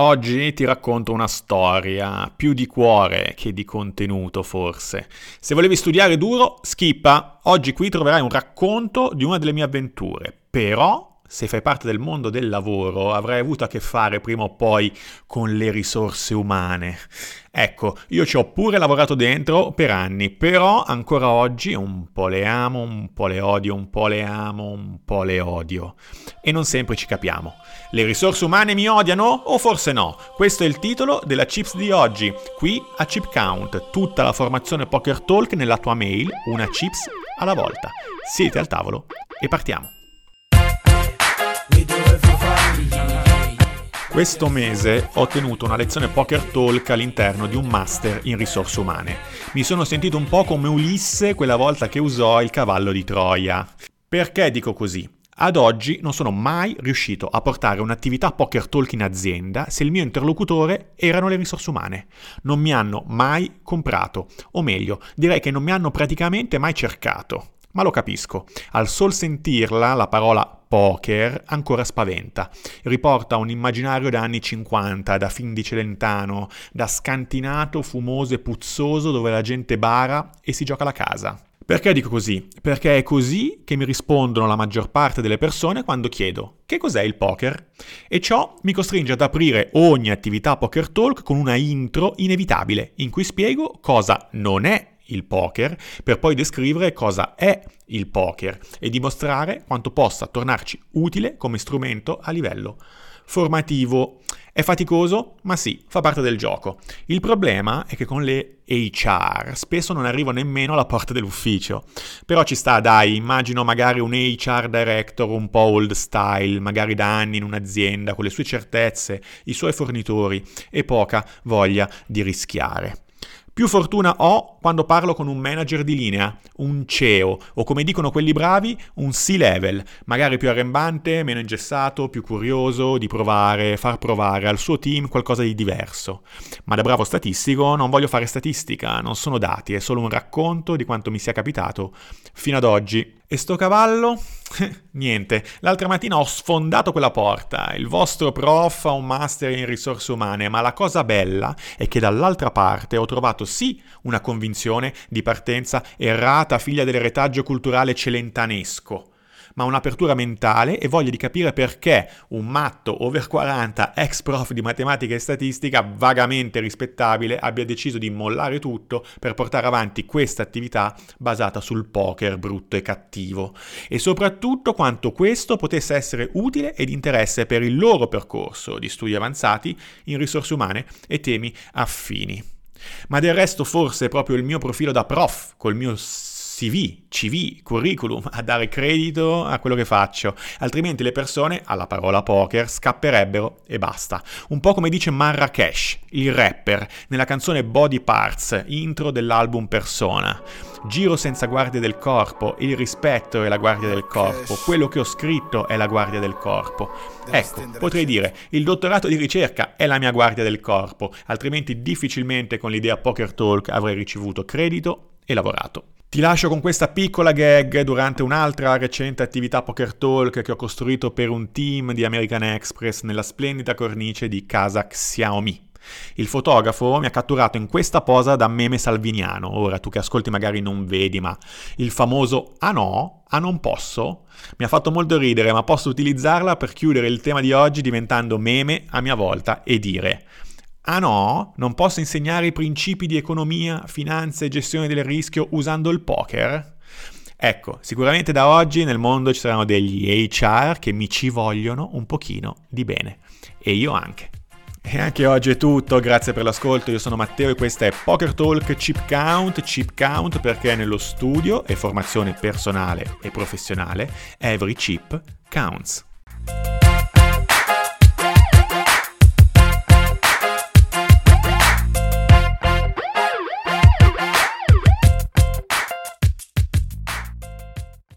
Oggi ti racconto una storia, più di cuore che di contenuto forse. Se volevi studiare duro, skippa. Oggi qui troverai un racconto di una delle mie avventure. Però se fai parte del mondo del lavoro, avrai avuto a che fare prima o poi con le risorse umane. Ecco, io ci ho pure lavorato dentro per anni, però ancora oggi un po' le amo, un po' le odio, un po' le amo, un po' le odio. E non sempre ci capiamo. Le risorse umane mi odiano o forse no? Questo è il titolo della Chips di oggi, qui a Chip Count, tutta la formazione Poker Talk nella tua mail, una chips alla volta. Siete al tavolo e partiamo. Questo mese ho tenuto una lezione Poker Talk all'interno di un master in risorse umane. Mi sono sentito un po' come Ulisse quella volta che usò il cavallo di Troia. Perché dico così? Ad oggi non sono mai riuscito a portare un'attività poker talk in azienda se il mio interlocutore erano le risorse umane. Non mi hanno mai comprato, o meglio, direi che non mi hanno praticamente mai cercato. Ma lo capisco. Al sol sentirla, la parola poker ancora spaventa. Riporta un immaginario da anni 50, da film di Celentano, da scantinato, fumoso e puzzoso dove la gente bara e si gioca la casa. Perché dico così? Perché è così che mi rispondono la maggior parte delle persone quando chiedo che cos'è il poker? E ciò mi costringe ad aprire ogni attività Poker Talk con una intro inevitabile in cui spiego cosa non è il poker, per poi descrivere cosa è il poker e dimostrare quanto possa tornarci utile come strumento a livello formativo. È faticoso? Ma sì, fa parte del gioco. Il problema è che con le HR spesso non arrivo nemmeno alla porta dell'ufficio. Però ci sta, dai, immagino magari un HR director un po' old style, magari da anni in un'azienda, con le sue certezze, i suoi fornitori e poca voglia di rischiare. Più fortuna ho quando parlo con un manager di linea, un CEO o come dicono quelli bravi, un C-level, magari più arrembante, meno ingessato, più curioso di provare, far provare al suo team qualcosa di diverso. Ma da bravo statistico non voglio fare statistica, non sono dati, è solo un racconto di quanto mi sia capitato fino ad oggi. E sto cavallo? Niente, l'altra mattina ho sfondato quella porta. Il vostro prof ha un master in risorse umane, ma la cosa bella è che dall'altra parte ho trovato sì una convinzione di partenza errata, figlia del retaggio culturale celentanesco ma un'apertura mentale e voglia di capire perché un matto over 40 ex prof di matematica e statistica vagamente rispettabile abbia deciso di mollare tutto per portare avanti questa attività basata sul poker brutto e cattivo e soprattutto quanto questo potesse essere utile ed interesse per il loro percorso di studi avanzati in risorse umane e temi affini. Ma del resto forse proprio il mio profilo da prof, col mio CV, CV, curriculum, a dare credito a quello che faccio, altrimenti le persone alla parola poker scapperebbero e basta. Un po' come dice Marrakesh, il rapper, nella canzone Body Parts, intro dell'album Persona. Giro senza guardia del corpo, il rispetto è la guardia del corpo, quello che ho scritto è la guardia del corpo. Ecco, potrei dire, il dottorato di ricerca è la mia guardia del corpo, altrimenti difficilmente con l'idea Poker Talk avrei ricevuto credito e lavorato. Ti lascio con questa piccola gag durante un'altra recente attività Poker Talk che ho costruito per un team di American Express nella splendida cornice di casa Xiaomi. Il fotografo mi ha catturato in questa posa da meme salviniano. Ora tu che ascolti magari non vedi, ma il famoso ah no, ah non posso, mi ha fatto molto ridere, ma posso utilizzarla per chiudere il tema di oggi diventando meme a mia volta e dire Ah no? Non posso insegnare i principi di economia, finanza e gestione del rischio usando il poker? Ecco, sicuramente da oggi nel mondo ci saranno degli HR che mi ci vogliono un pochino di bene. E io anche. E anche oggi è tutto, grazie per l'ascolto, io sono Matteo e questa è Poker Talk Chip Count, Chip Count perché nello studio e formazione personale e professionale every chip counts.